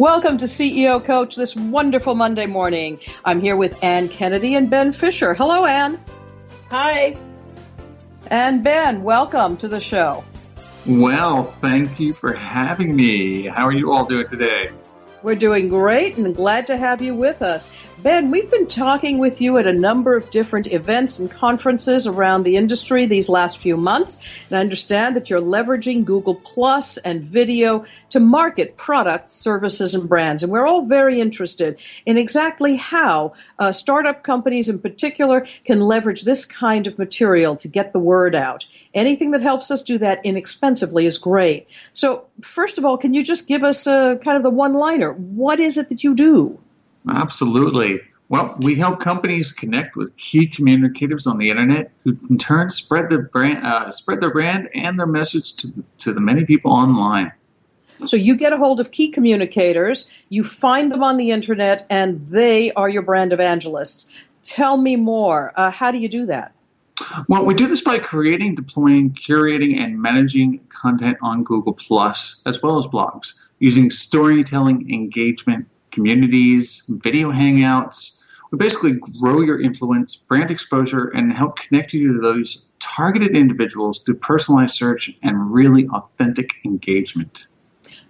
Welcome to CEO Coach this wonderful Monday morning. I'm here with Ann Kennedy and Ben Fisher. Hello, Ann. Hi. And Ben, welcome to the show. Well, thank you for having me. How are you all doing today? We're doing great and glad to have you with us. Ben, we've been talking with you at a number of different events and conferences around the industry these last few months, and I understand that you're leveraging Google Plus and video to market products, services, and brands. And we're all very interested in exactly how uh, startup companies in particular can leverage this kind of material to get the word out. Anything that helps us do that inexpensively is great. So, first of all, can you just give us a kind of the one liner? What is it that you do? Absolutely. Well, we help companies connect with key communicators on the internet, who in turn spread their brand, uh, spread their brand and their message to to the many people online. So you get a hold of key communicators, you find them on the internet, and they are your brand evangelists. Tell me more. Uh, how do you do that? Well, we do this by creating, deploying, curating, and managing content on Google Plus as well as blogs using storytelling, engagement, communities, video hangouts. We basically grow your influence, brand exposure, and help connect you to those targeted individuals through personalized search and really authentic engagement.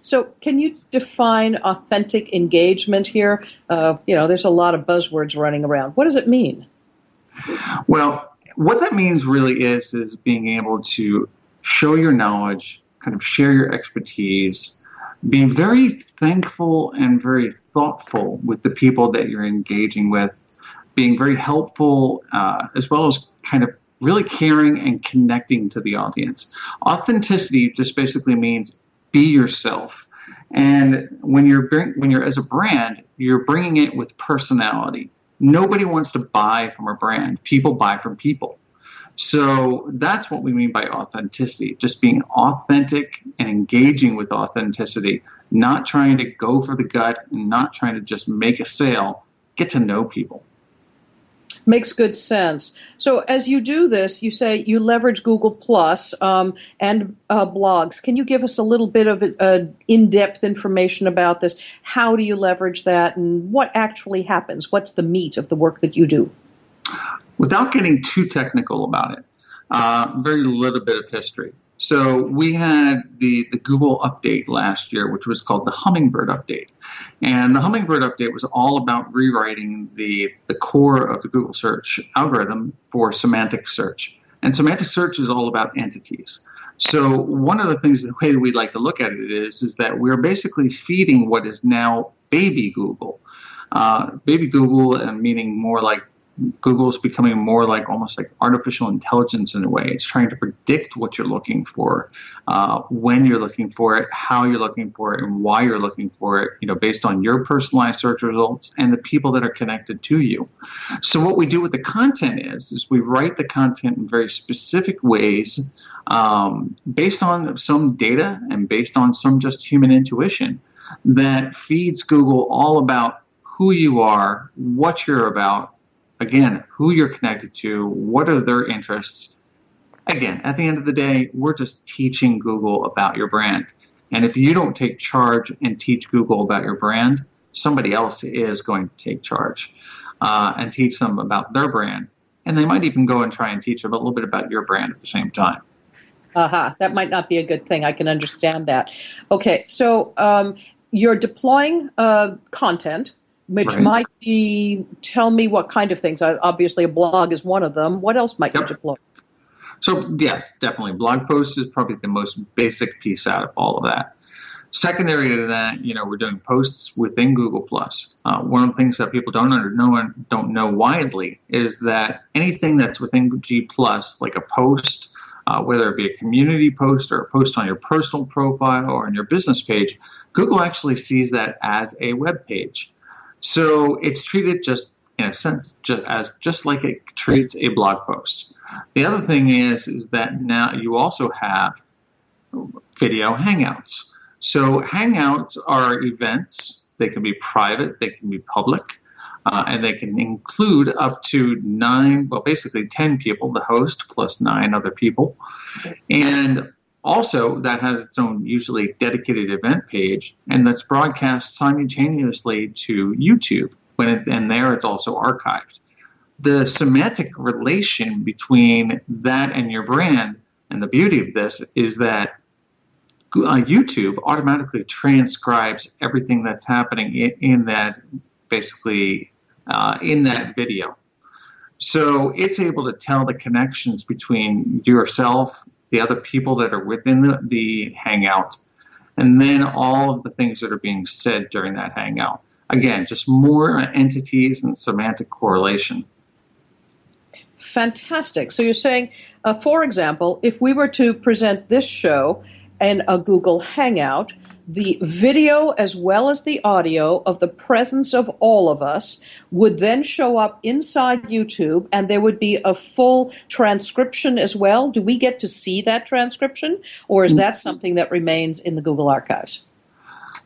So, can you define authentic engagement here? Uh, you know, there's a lot of buzzwords running around. What does it mean? Well, what that means really is is being able to show your knowledge, kind of share your expertise, be very thankful and very thoughtful with the people that you're engaging with, being very helpful, uh, as well as kind of really caring and connecting to the audience. Authenticity just basically means be yourself. And when you're when you're as a brand, you're bringing it with personality. Nobody wants to buy from a brand. People buy from people. So that's what we mean by authenticity, just being authentic and engaging with authenticity, not trying to go for the gut and not trying to just make a sale, get to know people. Makes good sense. So, as you do this, you say you leverage Google Plus um, and uh, blogs. Can you give us a little bit of uh, in depth information about this? How do you leverage that, and what actually happens? What's the meat of the work that you do? Without getting too technical about it, uh, very little bit of history. So we had the, the Google update last year, which was called the Hummingbird update. And the Hummingbird update was all about rewriting the, the core of the Google search algorithm for semantic search. And semantic search is all about entities. So one of the things, the way we like to look at it is, is that we're basically feeding what is now baby Google. Uh, baby Google, and meaning more like Google's becoming more like almost like artificial intelligence in a way. It's trying to predict what you're looking for, uh, when you're looking for it, how you're looking for it, and why you're looking for it. You know, based on your personalized search results and the people that are connected to you. So what we do with the content is, is we write the content in very specific ways, um, based on some data and based on some just human intuition, that feeds Google all about who you are, what you're about again, who you're connected to, what are their interests. Again, at the end of the day, we're just teaching Google about your brand. And if you don't take charge and teach Google about your brand, somebody else is going to take charge uh, and teach them about their brand. And they might even go and try and teach them a little bit about your brand at the same time. Uh-huh. that might not be a good thing. I can understand that. Okay, so um, you're deploying uh, content which right. might be tell me what kind of things. Obviously, a blog is one of them. What else might yep. you deploy? So yes, definitely, blog posts is probably the most basic piece out of all of that. Secondary to that, you know, we're doing posts within Google Plus. Uh, one of the things that people don't know and don't know widely is that anything that's within G Plus, like a post, uh, whether it be a community post or a post on your personal profile or on your business page, Google actually sees that as a web page. So it's treated just in a sense just as just like it treats a blog post. The other thing is is that now you also have video hangouts. So hangouts are events. They can be private. They can be public. Uh, and they can include up to nine, well, basically 10 people, the host plus nine other people. And also, that has its own usually dedicated event page, and that's broadcast simultaneously to YouTube. When it, and there, it's also archived. The semantic relation between that and your brand, and the beauty of this is that uh, YouTube automatically transcribes everything that's happening in, in that, basically, uh, in that video. So it's able to tell the connections between yourself the other people that are within the, the hangout, and then all of the things that are being said during that hangout. Again, just more entities and semantic correlation. Fantastic. So you're saying, uh, for example, if we were to present this show in a Google Hangout, the video as well as the audio of the presence of all of us would then show up inside YouTube and there would be a full transcription as well. Do we get to see that transcription or is mm. that something that remains in the Google Archives?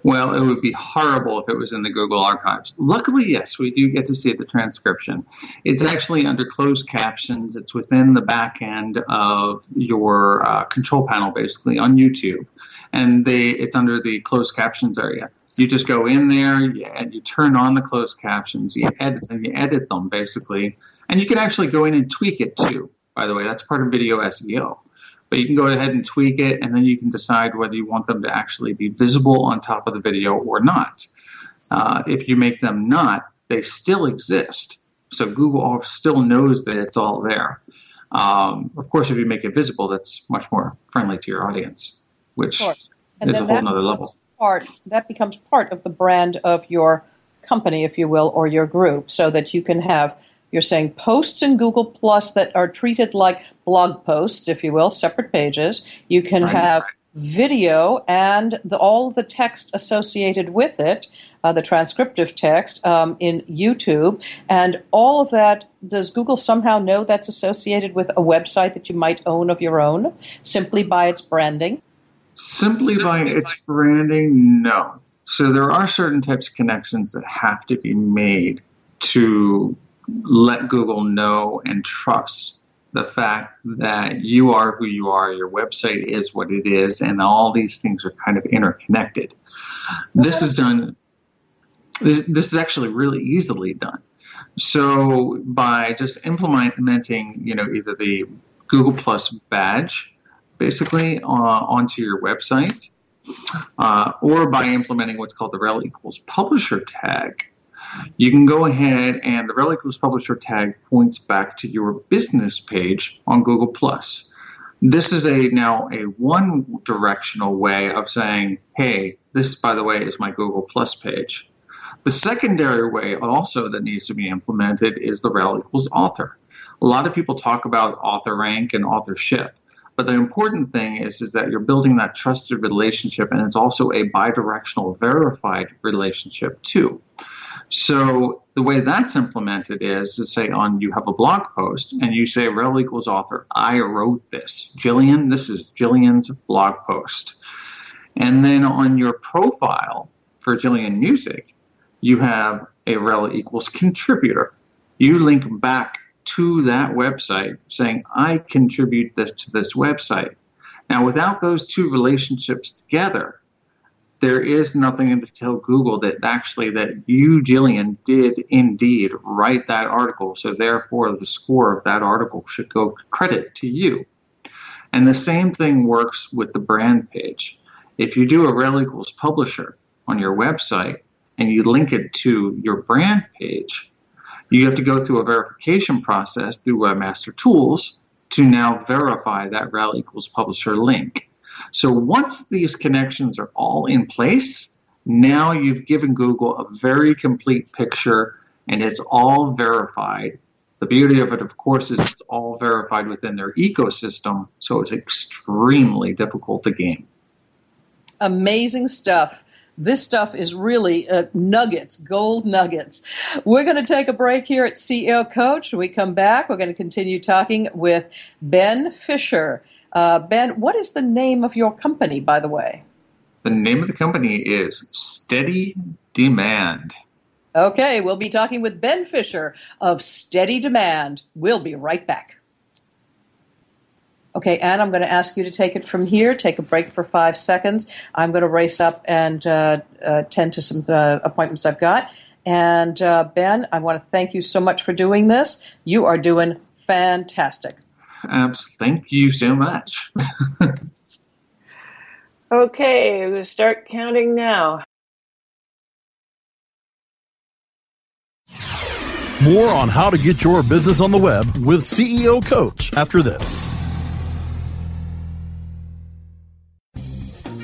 Well, it would be horrible if it was in the Google Archives. Luckily, yes, we do get to see the transcription. It's actually under closed captions. It's within the back end of your uh, control panel, basically, on YouTube and they it's under the closed captions area. You just go in there and you turn on the closed captions. You edit and you edit them basically, and you can actually go in and tweak it too. By the way, that's part of video SEO. But you can go ahead and tweak it, and then you can decide whether you want them to actually be visible on top of the video or not. Uh, if you make them not, they still exist. So Google still knows that it's all there. Um, of course, if you make it visible, that's much more friendly to your audience which is a whole other level. Part that becomes part of the brand of your company, if you will, or your group, so that you can have you're saying posts in Google Plus that are treated like blog posts, if you will, separate pages. You can right. have video and the, all the text associated with it, uh, the transcriptive text um, in YouTube, and all of that. Does Google somehow know that's associated with a website that you might own of your own simply by its branding? Simply by its branding, no. So there are certain types of connections that have to be made to let Google know and trust the fact that you are who you are, your website is what it is, and all these things are kind of interconnected. This is done, this, this is actually really easily done. So by just implementing, you know, either the Google Plus badge, basically uh, onto your website, uh, or by implementing what's called the rel equals publisher tag, you can go ahead and the rel equals publisher tag points back to your business page on Google Plus. This is a now a one directional way of saying, hey, this by the way is my Google Plus page. The secondary way also that needs to be implemented is the rel equals author. A lot of people talk about author rank and authorship. But the important thing is, is that you're building that trusted relationship and it's also a bidirectional verified relationship too. So the way that's implemented is to say on you have a blog post and you say rel equals author, I wrote this. Jillian, this is Jillian's blog post. And then on your profile for Jillian Muessig, you have a rel equals contributor. You link back to that website saying, I contribute this to this website. Now, without those two relationships together, there is nothing to tell Google that actually that you, Jillian, did indeed write that article. So therefore, the score of that article should go credit to you. And the same thing works with the brand page. If you do a rel equals publisher on your website and you link it to your brand page, you have to go through a verification process through Webmaster Tools to now verify that rel equals publisher link. So once these connections are all in place, now you've given Google a very complete picture and it's all verified. The beauty of it, of course, is it's all verified within their ecosystem, so it's extremely difficult to game. Amazing stuff. This stuff is really uh, nuggets, gold nuggets. We're going to take a break here at CEO Coach. When we come back, we're going to continue talking with Ben Fisher. Uh, ben, what is the name of your company, by the way? The name of the company is Steady Demand. Okay, we'll be talking with Ben Fisher of Steady Demand. We'll be right back. Okay, Anne, I'm going to ask you to take it from here. Take a break for five seconds. I'm going to race up and uh, uh, tend to some uh, appointments I've got. And uh, Ben, I want to thank you so much for doing this. You are doing fantastic. Absolutely, thank you so much. okay, we'll start counting now. More on how to get your business on the web with CEO Coach after this.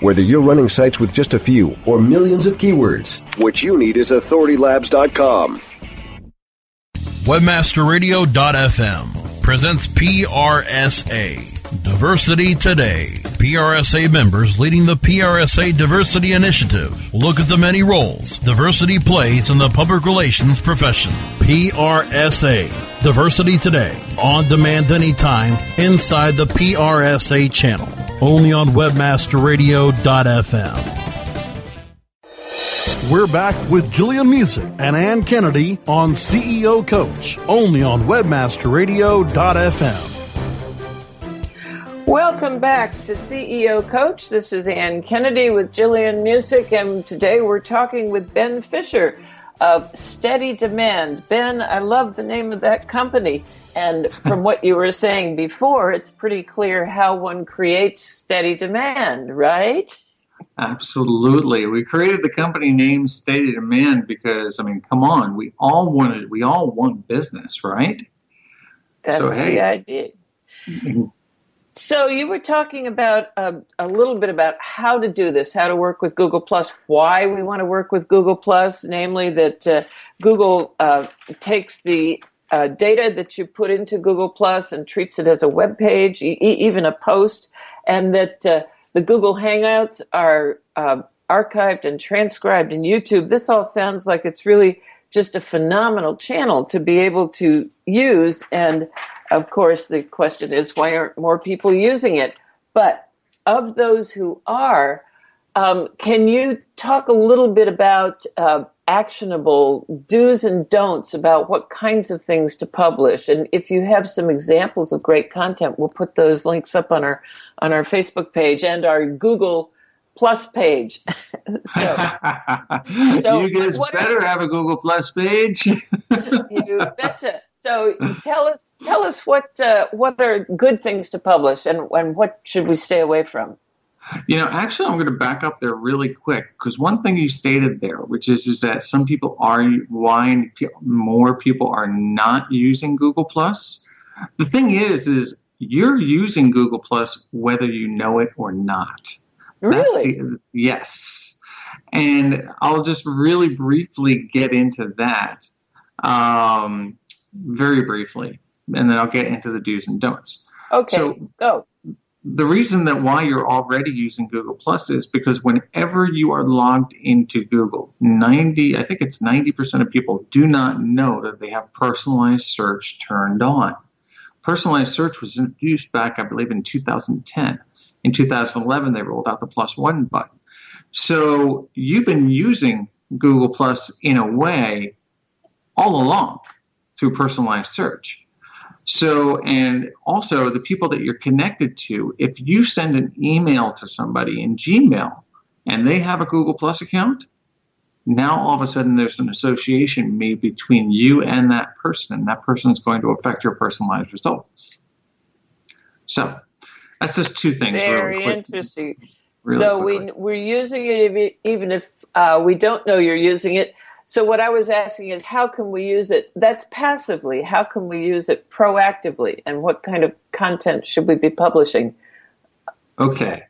Whether you're running sites with just a few or millions of keywords, what you need is authoritylabs.com. Webmasterradio.fm presents PRSA Diversity Today. PRSA members leading the PRSA Diversity Initiative look at the many roles diversity plays in the public relations profession. PRSA Diversity Today. On demand anytime inside the PRSA channel. Only on webmasterradio.fm. We're back with Jillian Muessig and Ann Kennedy on CEO Coach, only on webmasterradio.fm. Welcome back to CEO Coach. This is Ann Kennedy with Jillian Muessig, and today we're talking with Ben Fisher of Steady Demand. Ben, I love the name of that company. And from what you were saying before, it's pretty clear how one creates steady demand, right? Absolutely. We created the company name Steady Demand because, I mean, come on, we all wanted, we all want business, right? That's so, hey, the idea. So you were talking about uh, a little bit about how to do this, how to work with Google Plus, why we want to work with Google Plus, namely that uh, Google uh, takes the uh, data that you put into Google Plus and treats it as a web page, e- even a post, and that uh, the Google Hangouts are uh, archived and transcribed in YouTube. This all sounds like it's really just a phenomenal channel to be able to use and of course, the question is why aren't more people using it? But of those who are, um, can you talk a little bit about uh, actionable do's and don'ts about what kinds of things to publish? And if you have some examples of great content, we'll put those links up on our on our Facebook page and our Google Plus page. so, so, you guys better are, have a Google Plus page. you betcha. So tell us, tell us what uh, what are good things to publish, and and what should we stay away from? You know, actually, I'm going to back up there really quick because one thing you stated there, which is is that some people are why more people are not using Google Plus. The thing is, is you're using Google Plus whether you know it or not. Really? The, yes. And I'll just really briefly get into that. Um, very briefly, and then I'll get into the do's and don'ts. Okay, so go. The reason that why you're already using Google Plus is because whenever you are logged into Google, 90, I think it's 90% of people do not know that they have personalized search turned on. Personalized search was introduced back, I believe, in 2010. In 2011, they rolled out the plus one button. So you've been using Google Plus in a way all along through personalized search. So, and also the people that you're connected to, if you send an email to somebody in Gmail and they have a Google Plus account, now all of a sudden there's an association made between you and that person, and that person is going to affect your personalized results. So, that's just two things. Very really interesting. Really so quickly. we we're using it even if uh, we don't know you're using it. So what I was asking is how can we use it? That's passively. How can we use it proactively? And what kind of content should we be publishing? Okay.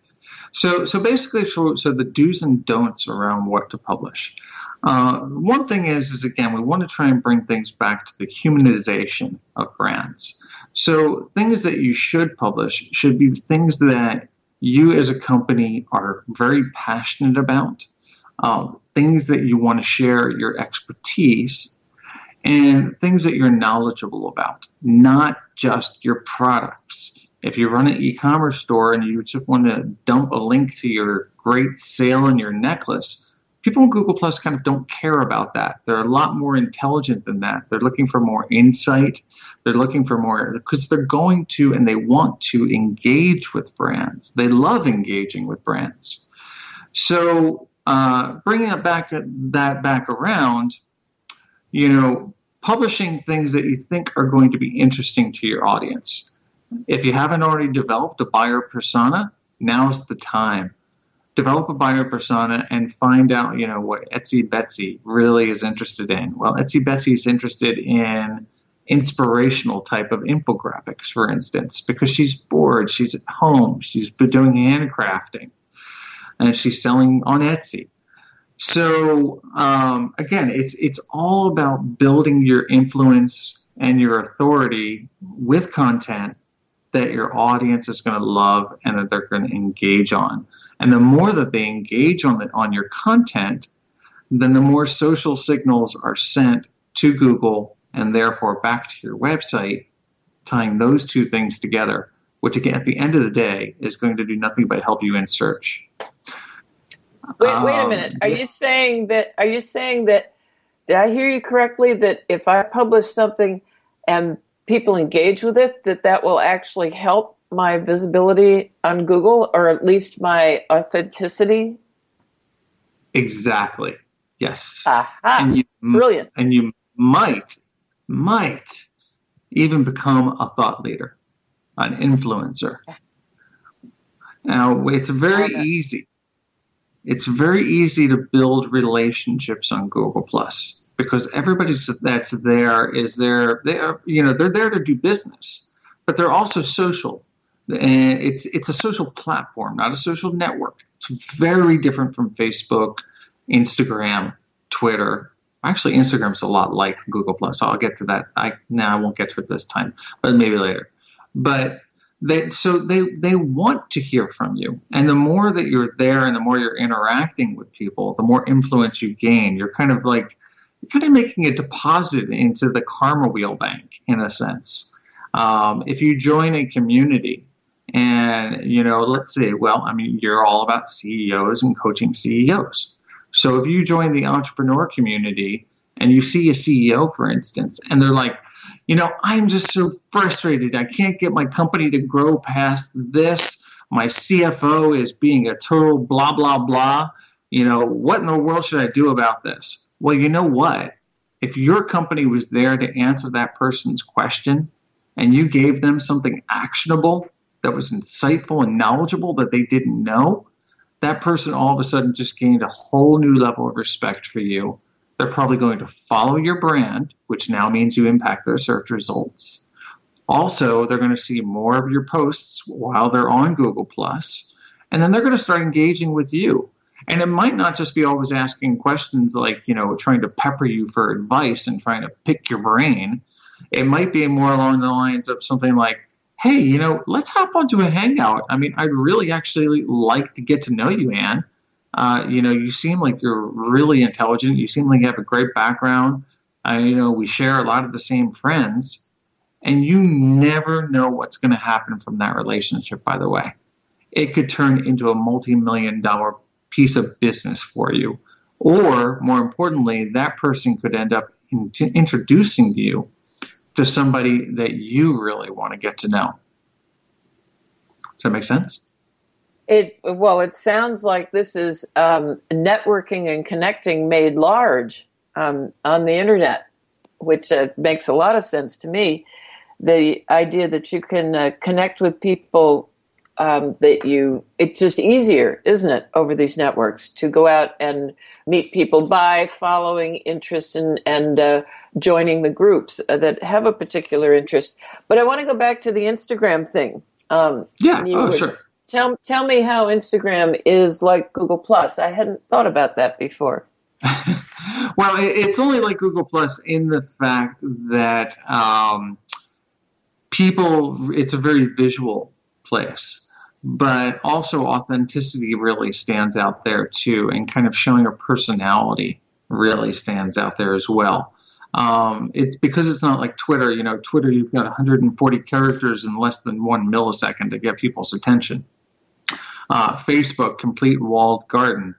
So so basically, so, so the do's and don'ts around what to publish. Uh, one thing is is again we want to try and bring things back to the humanization of brands. So things that you should publish should be things that you as a company are very passionate about um, things that you want to share your expertise, and things that you're knowledgeable about, not just your products. If you run an e commerce store and you just want to dump a link to your great sale in your necklace, people in Google Plus kind of don't care about that. They're a lot more intelligent than that. They're looking for more insight. They're looking for more because they're going to and they want to engage with brands. They love engaging with brands. So uh, bringing it back that back around, you know, publishing things that you think are going to be interesting to your audience. If you haven't already developed a buyer persona, now's the time. Develop a buyer persona and find out, you know, what Etsy Betsy really is interested in. Well, Etsy Betsy is interested in inspirational type of infographics, for instance, because she's bored, she's at home, she's been doing handcrafting, and she's selling on Etsy. So um, again, it's it's all about building your influence and your authority with content that your audience is going to love and that they're going to engage on. And the more that they engage on the, on your content, then the more social signals are sent to Google and therefore back to your website, tying those two things together, which again at the end of the day is going to do nothing but help you in search. Wait, wait a minute. Are um, you saying that? Are you saying that? Did I hear you correctly? That if I publish something and people engage with it, that that will actually help my visibility on Google, or at least my authenticity. Exactly. Yes. Aha. And you, Brilliant. And you might, might even become a thought leader, an influencer. Now, it's very easy it's very easy to build relationships on Google Plus because everybody that's there is there. They are, you know, they're there to do business, but they're also social. And it's it's a social platform, not a social network. It's very different from Facebook, Instagram, Twitter. Actually, Instagram's a lot like Google Plus. I'll get to that. I now I won't get to it this time, but maybe later. But they so they they want to hear from you. And the more that you're there and the more you're interacting with people the more influence you gain. You're kind of like you're kind of making a deposit into the karma wheel bank in a sense. Um, if you join a community and you know let's say well i mean you're all about ceos and coaching ceos so if you join the entrepreneur community and you see a ceo for instance and they're like you know, I'm just so frustrated. I can't get my company to grow past this. My CFO is being a total blah, blah, blah. You know, what in the world should I do about this? Well, you know what? If your company was there to answer that person's question and you gave them something actionable that was insightful and knowledgeable that they didn't know, that person all of a sudden just gained a whole new level of respect for you they're probably going to follow your brand, which now means you impact their search results. Also, they're going to see more of your posts while they're on Google Plus, and then they're going to start engaging with you. And it might not just be always asking questions like, you know, trying to pepper you for advice and trying to pick your brain. It might be more along the lines of something like, hey, you know, let's hop onto a hangout. I mean, I'd really actually like to get to know you, Anne. Uh, you know, you seem like you're really intelligent. You seem like you have a great background. Uh, you know, we share a lot of the same friends, and you never know what's going to happen from that relationship. By the way, it could turn into a multi-million dollar piece of business for you, or more importantly, that person could end up in- introducing you to somebody that you really want to get to know. Does that make sense? It well, it sounds like this is um, networking and connecting made large um, on the internet, which uh, makes a lot of sense to me. The idea that you can uh, connect with people um, that you it's just easier, isn't it, over these networks to go out and meet people by following interest and and uh, joining the groups that have a particular interest. But I want to go back to the Instagram thing. Um, yeah, oh, sure tell tell me how Instagram is like Google Plus. I hadn't thought about that before. well, it's only like Google Plus in the fact that um, people. It's a very visual place, but also authenticity really stands out there too, and kind of showing a personality really stands out there as well. Um, it's because it's not like Twitter. You know, Twitter, you've got 140 characters in less than one millisecond to get people's attention uh, Facebook complete walled garden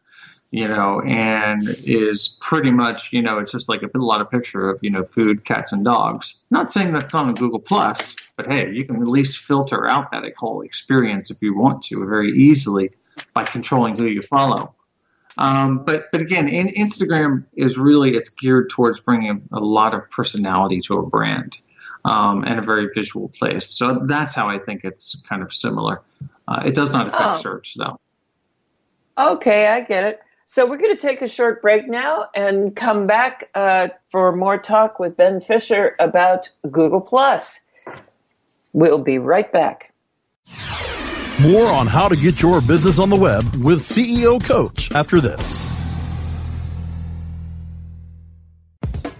you know, and is pretty much, you know, it's just like a, a lot of picture of, you know, food, cats, and dogs. Not saying that's not on Google Plus, but hey, you can at least filter out that whole experience if you want to very easily by controlling who you follow. Um, but but again, in, Instagram is really it's geared towards bringing a lot of personality to a brand um, and a very visual place. So that's how I think it's kind of similar. Uh, it does not affect oh. search though. Okay, I get it. So we're going to take a short break now and come back uh, for more talk with Ben Fisher about Google Plus. We'll be right back. More on how to get your business on the web with CEO Coach after this.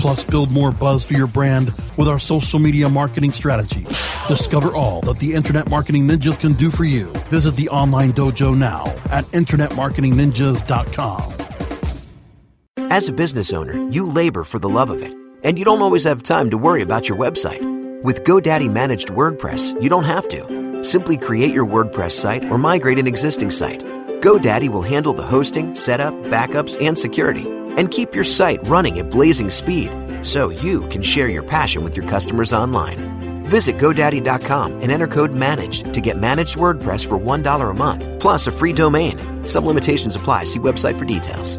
plus build more buzz for your brand with our social media marketing strategy. Discover all that the Internet Marketing Ninjas can do for you. Visit the online dojo now at InternetMarketingNinjas.com. As a business owner, you labor for the love of it, and you don't always have time to worry about your website. With GoDaddy Managed WordPress, you don't have to. Simply create your WordPress site or migrate an existing site. GoDaddy will handle the hosting, setup, backups, and security and keep your site running at blazing speed so you can share your passion with your customers online. Visit GoDaddy.com and enter code MANAGE to get managed WordPress for $1 a month, plus a free domain. Some limitations apply. See website for details.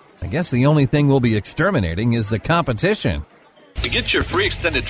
I guess the only thing we'll be exterminating is the competition. To get your free extended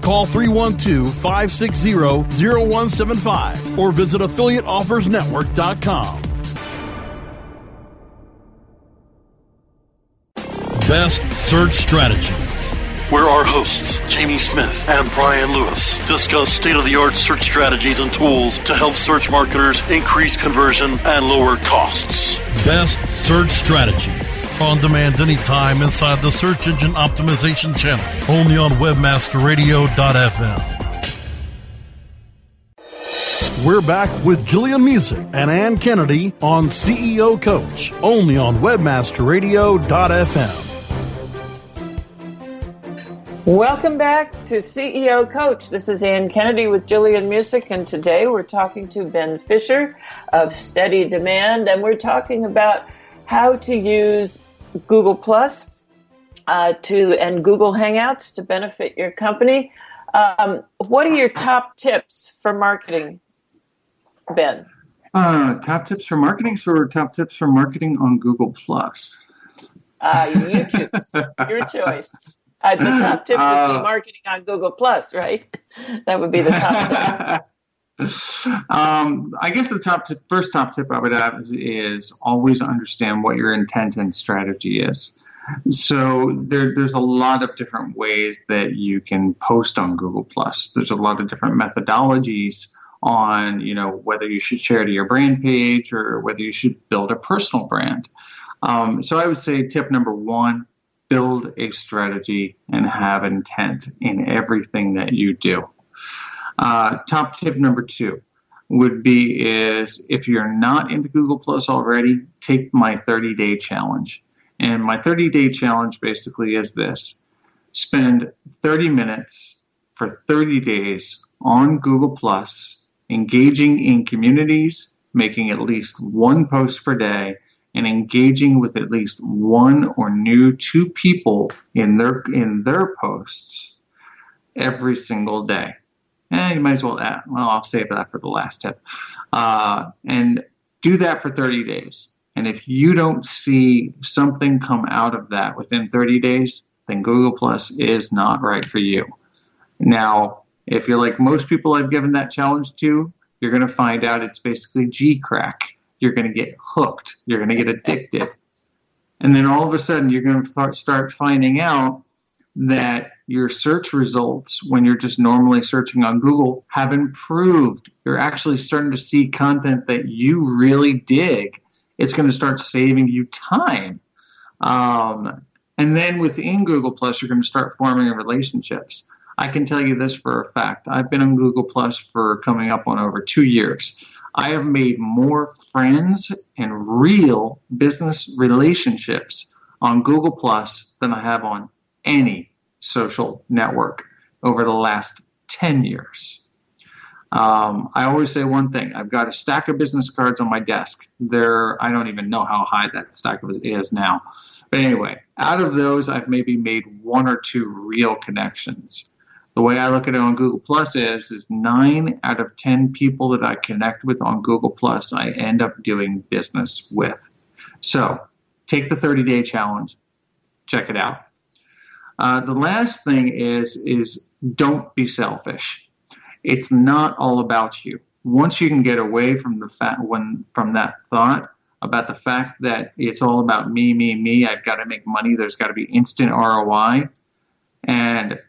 Call 312 560 0175 or visit affiliateoffersnetwork.com. Best Search Strategies, where our hosts, Jamie Smith and Brian Lewis, discuss state of the art search strategies and tools to help search marketers increase conversion and lower costs. Best Search Strategies, on demand anytime inside the Search Engine Optimization channel, only on WebmasterRadio.fm. We're back with Jillian Muessig and Ann Kennedy on CEO Coach, only on WebmasterRadio.fm. Welcome back to CEO Coach. This is Ann Kennedy with Jillian Muessig, and today we're talking to Ben Fisher of Steady Demand, and we're talking about how to use Google Plus uh, to and Google Hangouts to benefit your company. Um, what are your top tips for marketing Ben? Uh, top tips for marketing or top tips for marketing on Google Plus? Uh, you choose. Your choice. Uh, the top tip would be uh, marketing on Google Plus, right? that would be the top tip. um, I guess the top tip, first top tip I would have is, is, always understand what your intent and strategy is. So there, there's a lot of different ways that you can post on Google Plus. There's a lot of different methodologies on you know whether you should share to your brand page or whether you should build a personal brand. Um, so I would say tip number one: build a strategy and have intent in everything that you do. Uh, top tip number two would be is if you're not into Google Plus already, take my 30 day challenge. And my 30 day challenge basically is this spend 30 minutes for 30 days on Google Plus engaging in communities, making at least one post per day, and engaging with at least one or new two people in their in their posts every single day. eh, you might as well, add, well, I'll save that for the last tip. Uh, and do that for 30 days. And if you don't see something come out of that within 30 days, then Google Plus is not right for you. Now, if you're like most people I've given that challenge to, you're going to find out it's basically G crack. You're going to get hooked. You're going to get addicted. And then all of a sudden, you're going to start finding out that your search results, when you're just normally searching on Google, have improved. You're actually starting to see content that you really dig. It's going to start saving you time. Um, and then within Google Plus, you're going to start forming relationships. I can tell you this for a fact. I've been on Google Plus for coming up on over two years. I have made more friends and real business relationships on Google Plus than I have on any social network over the last 10 years. Um, I always say one thing I've got a stack of business cards on my desk. There, I don't even know how high that stack is now. But anyway, out of those, I've maybe made one or two real connections. The way I look at it on Google Plus is, is nine out of 10 people that I connect with on Google Plus, I end up doing business with. So take the 30 day challenge, check it out. Uh, the last thing is, is don't be selfish. It's not all about you. Once you can get away from the fact when from that thought about the fact that it's all about me, me, me, I've got to make money, there's got to be instant ROI, and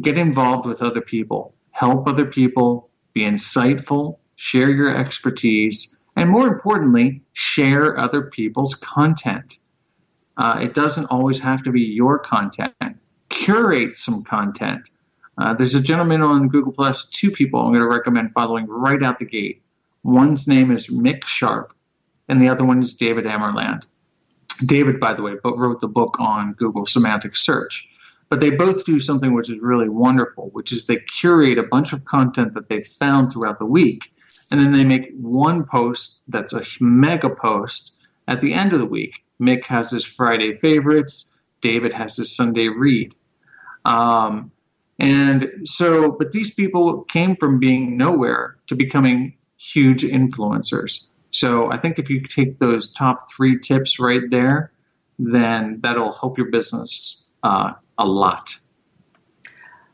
get involved with other people, help other people, be insightful, share your expertise, and more importantly, share other people's content. Uh, it doesn't always have to be your content. Curate some content. Uh, there's a gentleman on Google Plus, two people I'm going to recommend following right out the gate. One's name is Mick Sharp, and the other one is David Amerland. David, by the way, wrote the book on Google semantic search. But they both do something which is really wonderful, which is they curate a bunch of content that they've found throughout the week, and then they make one post that's a mega post at the end of the week. Mick has his Friday favorites, David has his Sunday read. Um, and so, but these people came from being nowhere to becoming huge influencers. So I think if you take those top three tips right there, then that'll help your business uh, a lot.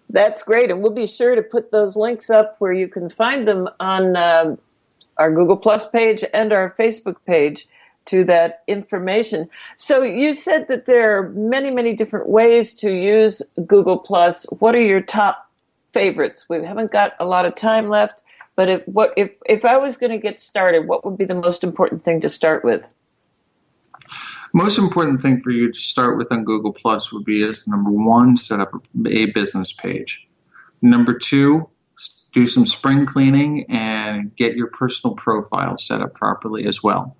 That's great. And we'll be sure to put those links up where you can find them on uh, our Google Plus page and our Facebook page to that information. So you said that there are many, many different ways to use Google Plus. What are your top favorites? We haven't got a lot of time left, but if what if if I was going to get started, what would be the most important thing to start with? Most important thing for you to start with on Google Plus would be is number one, set up a business page. Number two, do some spring cleaning and get your personal profile set up properly as well.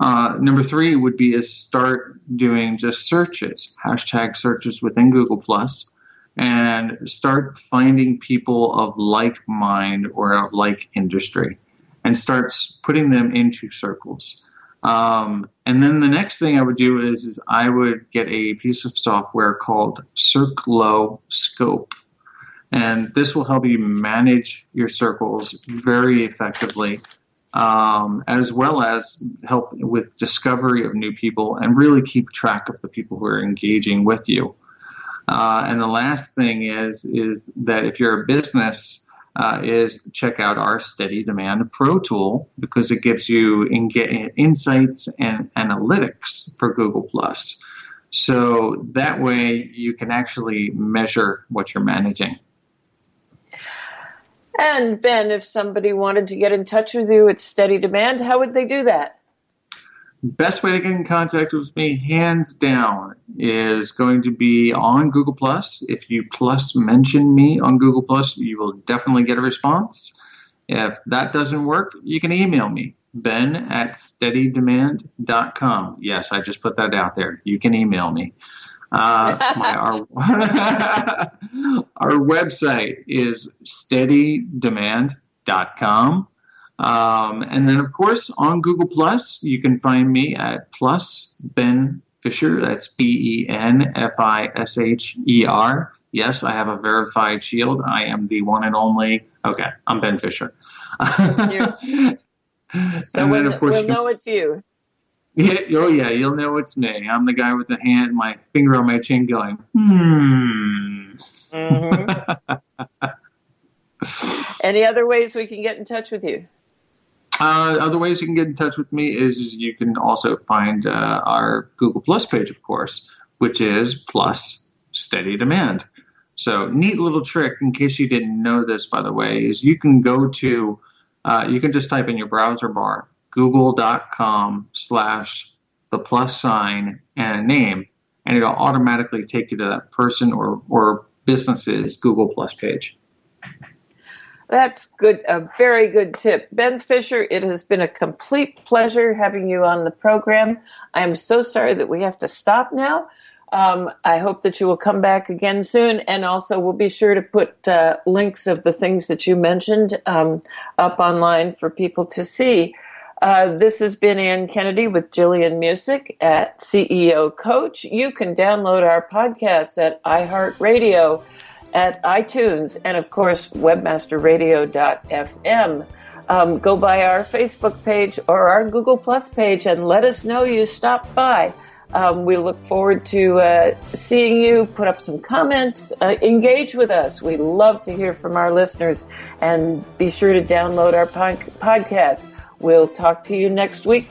Uh, number three would be is start doing just searches, hashtag searches within Google Plus, and start finding people of like mind or of like industry, and start putting them into circles. Um, and then the next thing I would do is, is I would get a piece of software called Circloscope. And this will help you manage your circles very effectively, um, as well as help with discovery of new people and really keep track of the people who are engaging with you. Uh, and the last thing is is that if you're a business, uh, is check out our Steady Demand Pro tool because it gives you in insights and analytics for Google Plus. So that way you can actually measure what you're managing. And Ben, if somebody wanted to get in touch with you at Steady Demand, how would they do that? Best way to get in contact with me, hands down, is going to be on Google Plus. If you plus mention me on Google Plus, you will definitely get a response. If that doesn't work, you can email me, ben at steadydemand.com. Yes, I just put that out there. You can email me. Uh, my, our, our website is steadydemand.com. Um, and then, of course, on Google Plus, you can find me at Plus Ben Fisher. That's B E N F I S H E R. Yes, I have a verified shield. I am the one and only. Okay, I'm Ben Fisher. so and we'll, then, of course, we'll know it's you. Yeah, oh yeah, you'll know it's me. I'm the guy with the hand, my finger on my chin, going, hmm. Mm-hmm. Any other ways we can get in touch with you? Uh, other ways you can get in touch with me is you can also find uh, our Google Plus page, of course, which is plus steady demand. So, neat little trick, in case you didn't know this, by the way, is you can go to, uh, you can just type in your browser bar, google.com slash the plus sign and a name, and it'll automatically take you to that person or, or business's Google Plus page. That's good. A very good tip. Ben Fisher, it has been a complete pleasure having you on the program. I am so sorry that we have to stop now. Um, I hope that you will come back again soon. And also, we'll be sure to put uh, links of the things that you mentioned um, up online for people to see. Uh, this has been Ann Kennedy with Jillian Muessig at CEO Coach. You can download our podcast at iHeartRadio at iTunes and, of course, webmasterradio.fm. Um, go by our Facebook page or our Google Plus page and let us know you stopped by. Um, we look forward to uh, seeing you. Put up some comments, uh, engage with us. We love to hear from our listeners, and be sure to download our podcast. We'll talk to you next week.